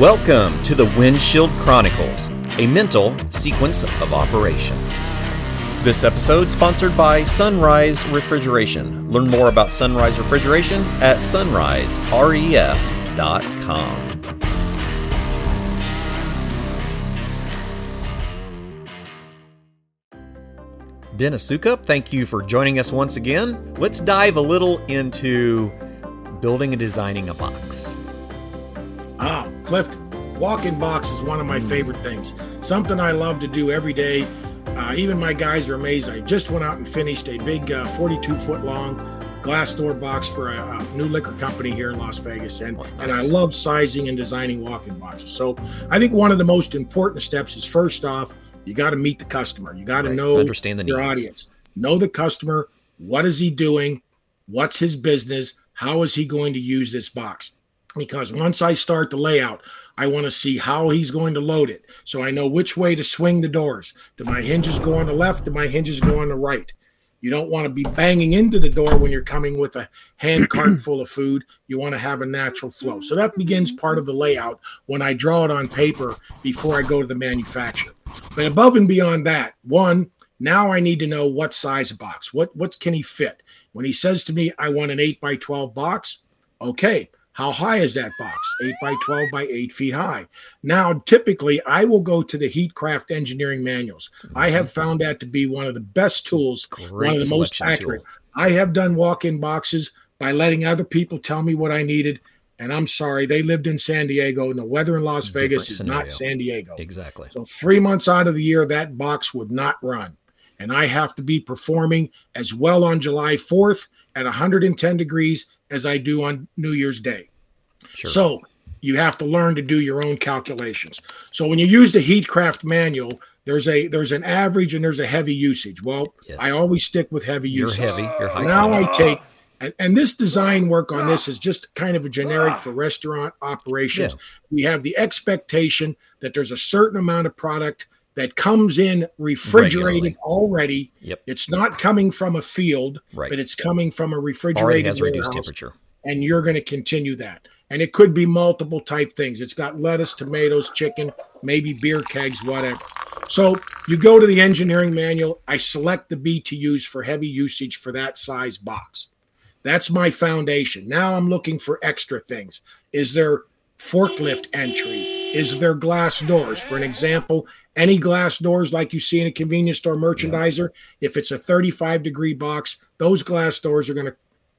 Welcome to the Windshield Chronicles, a mental sequence of operation. This episode sponsored by Sunrise Refrigeration. Learn more about Sunrise Refrigeration at sunriseref.com. Dennis Soukup, thank you for joining us once again. Let's dive a little into building and designing a box. Ah, Clift, walk-in box is one of my favorite things. Something I love to do every day. Uh, even my guys are amazed. I just went out and finished a big 42-foot uh, long glass door box for a, a, new liquor company here in Las Vegas, and nice. and I love sizing and designing walk-in boxes. So I think one of the most important steps is first off you got to meet the customer. You got to right. know understand the your needs. audience. Know the customer. What is he doing? What's his business? How is he going to use this box? Because once I start the layout, I want to see how he's going to load it. So I know which way to swing the doors. Do my hinges go on the left? Do my hinges go on the right? You don't want to be banging into the door when you're coming with a hand cart full of food. You want to have a natural flow. So that begins part of the layout when I draw it on paper before I go to the manufacturer. But above and beyond that, one, now I need to know what size box. What what can he fit? When he says to me, I want an 8 by 12 box, okay, how high is that box? 8 by 12 by 8 feet high. Now, typically, I will go to the Heatcraft engineering manuals. I mm-hmm. have found that to be one of the best tools, Great one of the most accurate. Tool. I have done walk in boxes by letting other people tell me what I needed. And I'm sorry, they lived in San Diego, and the weather in Las Different Vegas is scenario. not San Diego. Exactly. So, three months out of the year, that box would not run. And I have to be performing as well on July 4th at 110 degrees as I do on New Year's Day. Sure. So you have to learn to do your own calculations. So when you use the Heatcraft manual, there's a there's an average and there's a heavy usage. Well, yes. I always stick with heavy usage. You're usage. heavy. You're high. Now I take and, and, this design work on this is just kind of a generic for restaurant operations. Yeah. We have the expectation that there's a certain amount of product that comes in refrigerated Regularly. already. Yep. It's not coming from a field, right. but it's coming from a refrigerated has reduced temperature. And you're going to continue that and it could be multiple type things. It's got lettuce, tomatoes, chicken, maybe beer kegs, whatever. So you go to the engineering manual. I select the BTUs for heavy usage for that size box. That's my foundation. Now I'm looking for extra things. Is there forklift entry? Is their glass doors? For an example, any glass doors like you see in a convenience store merchandiser, if it's a 35 degree box, those glass doors are going to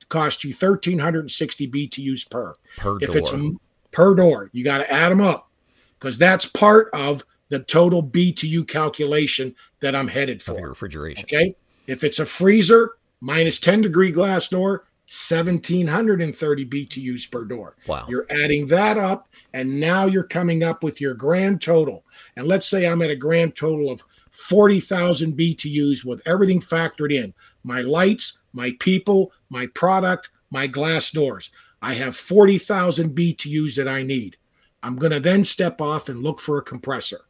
cost you 1360 BTUs per. Per if door. it's a, per door, you got to add them up because that's part of the total BTU calculation that I'm headed for. Refrigeration. Okay. If it's a freezer, minus 10 degree glass door, 1730 BTUs per door. Wow. You're adding that up, and now you're coming up with your grand total. And let's say I'm at a grand total of 40,000 BTUs with everything factored in my lights, my people, my product, my glass doors. I have 40,000 BTUs that I need. I'm going to then step off and look for a compressor.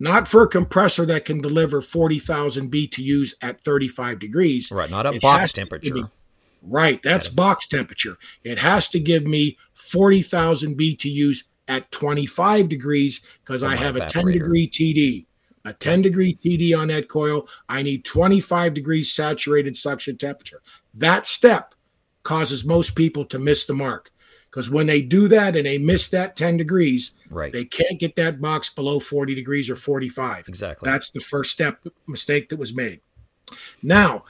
Not for a compressor that can deliver 40,000 BTUs at 35 degrees. Right, not a it box temperature. Right, that's box temperature. It has to give me 40,000 BTUs at 25 degrees because I have a 10 degree TD a 10 degree TD on that coil. I need 25 degrees saturated suction temperature. That step causes most people to miss the mark because when they do that and they miss that 10 degrees, right. they can't get that box below 40 degrees or 45. Exactly. That's the first step mistake that was made. Now,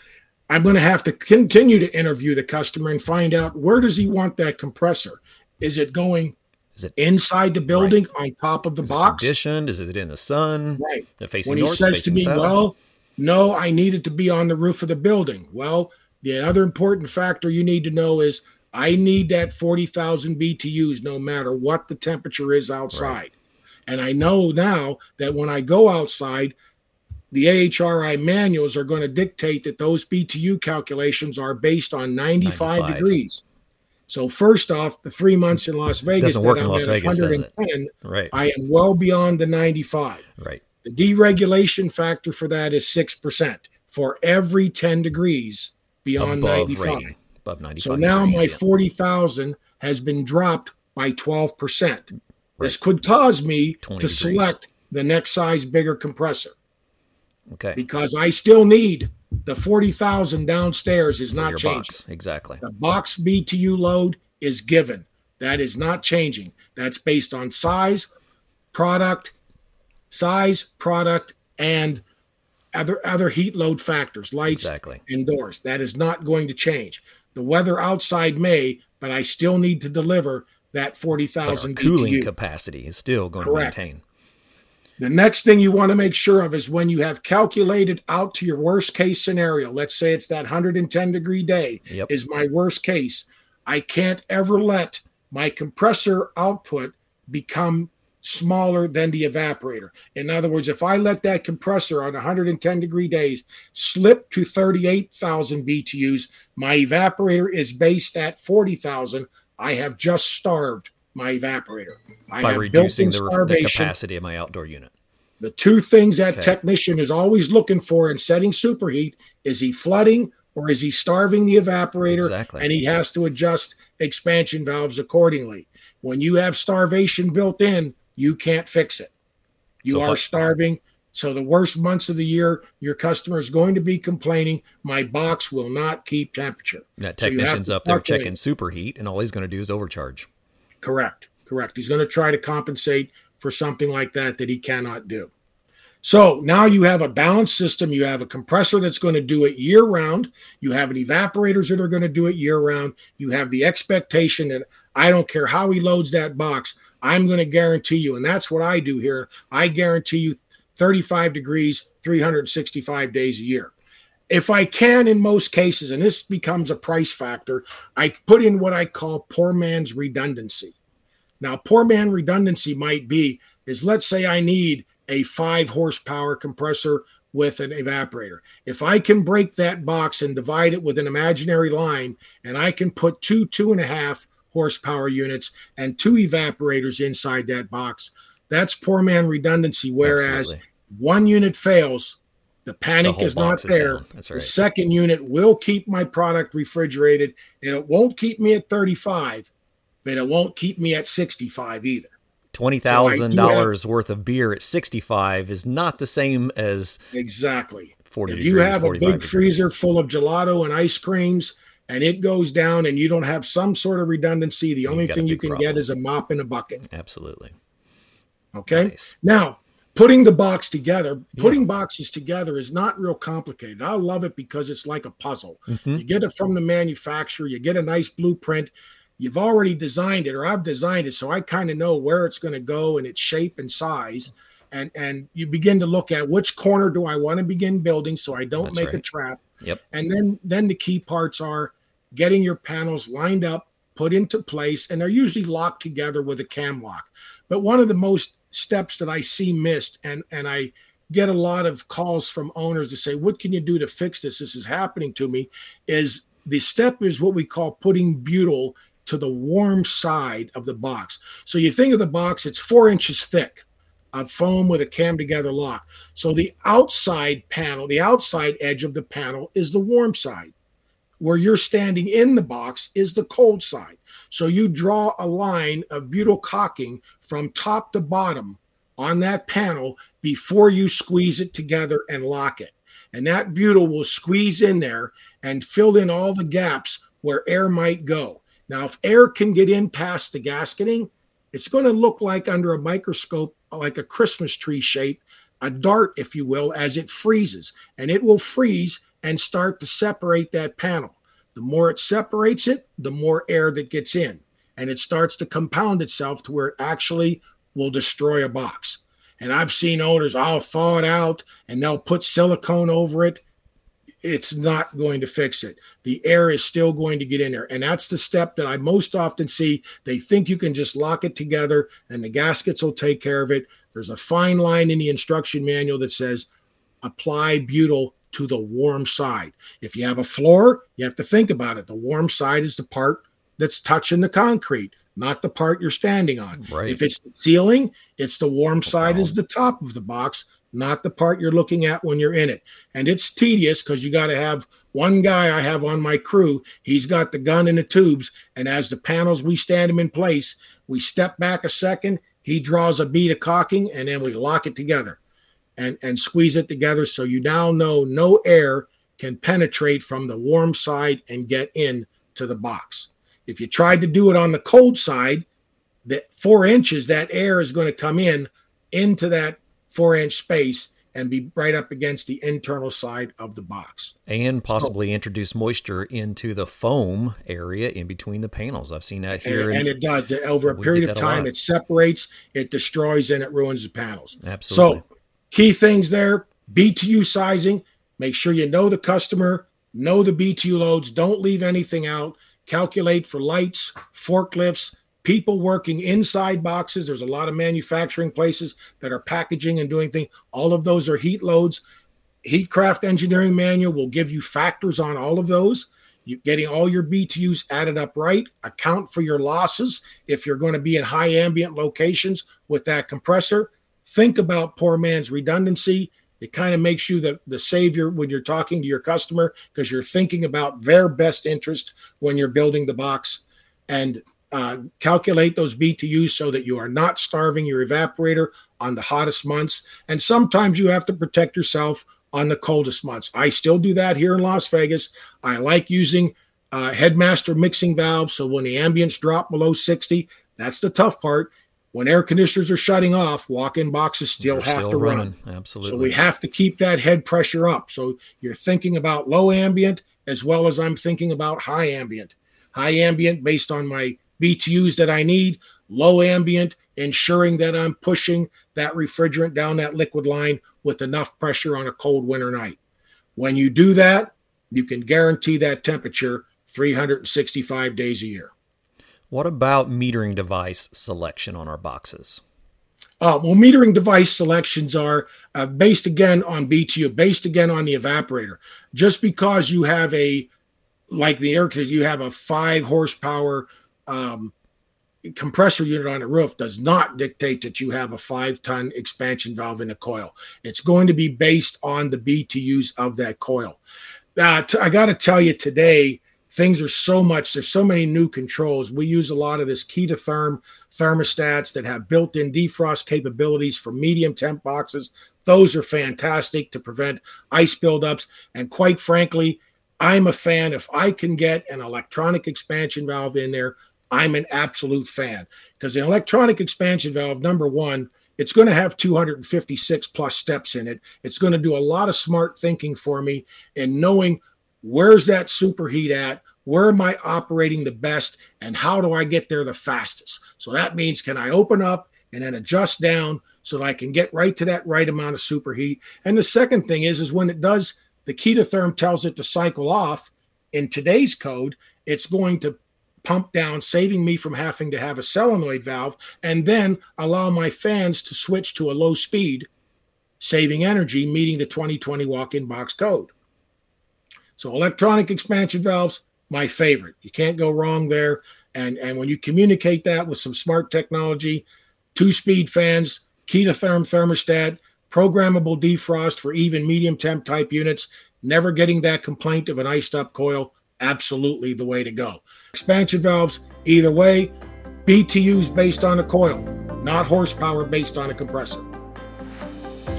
I'm going to have to continue to interview the customer and find out where does he want that compressor? Is it going is it inside the building right. on top of the Is box? conditioned? Is it in the sun? Right. Facing when he north, says to me, south? "Well, no, I need it to be on the roof of the building." Well, the other important factor you need to know is I need that forty thousand BTUs, no matter what the temperature is outside. Right. And I know now that when I go outside, the AHRI manuals are going to dictate that those BTU calculations are based on 95, 95. degrees. So first off, the three months in Las Vegas doesn't work in Las Vegas, 110, right? I am well beyond the 95. Right. The deregulation factor for that is six percent for every 10 degrees beyond above 95. Rating, above 95. So now my yeah. 40,000 has been dropped by 12 percent. Right. This could cause me to degrees. select the next size bigger compressor. Okay. Because I still need the 40,000 downstairs is not changing. box. Exactly. The box BTU load is given. That is not changing. That's based on size, product, size, product, and other other heat load factors, lights Exactly. and doors. That is not going to change. The weather outside may, but I still need to deliver that 40,000 our cooling BTU. capacity is still going Correct. to maintain. The next thing you want to make sure of is when you have calculated out to your worst case scenario. Let's say it's that 110 degree day Yep. is my worst case. I can't ever let my compressor output become smaller than the evaporator. In other words, if I let that compressor on 110 degree days slip to 38,000 BTUs, my evaporator is based at 40,000. I have just starved my evaporator. I by reducing the, the capacity of my outdoor unit. The two things that Okay. technician is always looking for in setting superheat is he flooding or is he starving the evaporator? Exactly. And he has to adjust expansion valves accordingly. When you have starvation built in, you can't fix it. You So are starving. So the worst months of the year, your customer is going to be complaining, my box will not keep temperature. That So technician's to up there checking superheat, and all he's going to do is overcharge. Correct. Correct. He's going to try to compensate for something like that that he cannot do. So now you have a balanced system. You have a compressor that's going to do it year round. You have an evaporators that are going to do it year round. You have the expectation that I don't care how he loads that box, I'm going to guarantee you, and that's what I do here. I guarantee you 35 degrees, 365 days a year. If I can, in most cases, and this becomes a price factor, I put in what I call poor man's redundancy. Now, poor man redundancy might be is let's say I need a five horsepower compressor with an evaporator. If I can break that box and divide it with an imaginary line, and I can put two two and a half horsepower units and two evaporators inside that box, that's poor man redundancy. Whereas Absolutely. one unit fails, the The panic whole is not box is there. The second unit will keep my product refrigerated, and it won't keep me at 35, but it won't keep me at 65 either. Twenty thousand dollars worth of beer at sixty-five is not the same as Exactly. forty. If you have a big degrees. freezer full of gelato and ice creams and it goes down and you don't have some sort of redundancy, the You only thing you can problem. get is a mop and a bucket. absolutely. Okay. Nice. Now, putting the box together, putting boxes together is not real complicated. I love it because it's like a puzzle. Mhm. You get it from the manufacturer, you get a nice blueprint. You've already designed it, or I've designed it, so I kind of know where it's going to go and its shape and size. And and you begin to look at which corner do I want to begin building so I don't That's make a trap. Yep. And then then the key parts are getting your panels lined up, put into place, and they're usually locked together with a cam lock. But one of the most steps that I see missed, and and I get a lot of calls from owners to say, "What can you do to fix this? This is happening to me." Is the step is what we call putting butyl to the warm side of the box. So you think of the box; it's four inches thick of foam with a cam together lock. So the outside panel, the outside edge of the panel is the warm side. Where you're standing in the box is the cold side. So you draw a line of butyl caulking from top to bottom on that panel before you squeeze it together and lock it. And that butyl will squeeze in there and fill in all the gaps where air might go. Now, if air can get in past the gasketing, it's going to look like under a microscope, like a Christmas tree shape, a dart, if you will, as it freezes. And it will freeze and start to separate that panel. The more it separates it, the more air that gets in. And it starts to compound itself to where it actually will destroy a box. And I've seen owners, I'll thaw it out and they'll put silicone over it. It's not going to fix it. The air is still going to get in there. And that's the step that I most often see. They think you can just lock it together and the gaskets will take care of it. There's a fine line in the instruction manual that says apply butyl to the warm side. If you have a floor, you have to think about it. The warm side is the part that's touching the concrete, not the part you're standing on. Right. If it's the ceiling, it's the warm side is the top of the box, not the part you're looking at when you're in it. And it's tedious because you got to have one guy I have on my crew. He's got the gun and the tubes. And as the panels, we stand them in place. We step back a second. He draws a bead of caulking, and then we lock it together and, and squeeze it together so you now know no air can penetrate from the warm side and get in to the box. If you tried to do it on the cold side, that four inches, that air is going to come in into that four inch space and be right up against the internal side of the box. And possibly so, introduce moisture into the foam area in between the panels. I've seen that here. And, and it does. Over a period of time, it separates, it destroys, and it ruins the panels. Absolutely. So, key things there BTU sizing. Make sure you know the customer, know the BTU loads, don't leave anything out. Calculate for lights, forklifts, people working inside boxes. There's a lot of manufacturing places that are packaging and doing things. All of those are heat loads. Heatcraft Engineering Manual will give you factors on all of those. You getting all your BTUs added up right. Account for your losses if you're going to be in high ambient locations with that compressor. Think about poor man's redundancy. It kind of makes you the, the savior when you're talking to your customer because you're thinking about their best interest when you're building the box. And uh, calculate those BTUs so that you are not starving your evaporator on the hottest months. And sometimes you have to protect yourself on the coldest months. I still do that here in Las Vegas. I like using uh, headmaster mixing valves. So when the ambience drop below 60, that's the tough part. When air conditioners are shutting off, walk-in boxes still They're have still to running. run. Absolutely. So we have to keep that head pressure up. So you're thinking about low ambient as well as I'm thinking about high ambient. High ambient based on my BTUs that I need, low ambient, ensuring that I'm pushing that refrigerant down that liquid line with enough pressure on a cold winter night. When you do that, you can guarantee that temperature 365 days a year. What about metering device selection on our boxes? Uh, well, metering device selections are uh, based again on BTU, based again on the evaporator. Just because you have a, like the air, because you have a five horsepower um, compressor unit on a roof does not dictate that you have a five ton expansion valve in a coil. It's going to be based on the BTUs of that coil. Uh, t- I got to tell you today, things are so much, there's so many new controls. We use a lot of this KE2 Therm thermostats that have built in defrost capabilities for medium temp boxes. Those are fantastic to prevent ice buildups. And quite frankly, I'm a fan if I can get an electronic expansion valve in there I'm an absolute fan because an electronic expansion valve, number one, it's going to have 256 plus steps in it. It's going to do a lot of smart thinking for me and knowing where's that superheat at, where am I operating the best, and how do I get there the fastest. So that means can I open up and then adjust down so that I can get right to that right amount of superheat. And the second thing is, is when it does, the KE2 Therm tells it to cycle off. In today's code, it's going to pump down, saving me from having to have a solenoid valve, and then allow my fans to switch to a low speed, saving energy, meeting the 2020 walk in box code. So, electronic expansion valves, my favorite. You can't go wrong there. And, and when you communicate that with some smart technology, two speed fans, KE2 Therm thermostat, programmable defrost for even medium temp type units, never getting that complaint of an iced up coil absolutely the way to go. Expansion valves, either way, BTUs based on a coil, not horsepower based on a compressor.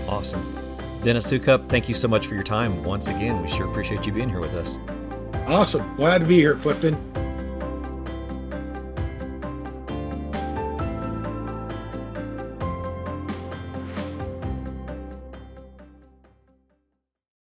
Awesome. Dennis Soukup, thank you so much for your time once again. We sure appreciate you being here with us. Awesome. Glad to be here, Clifton.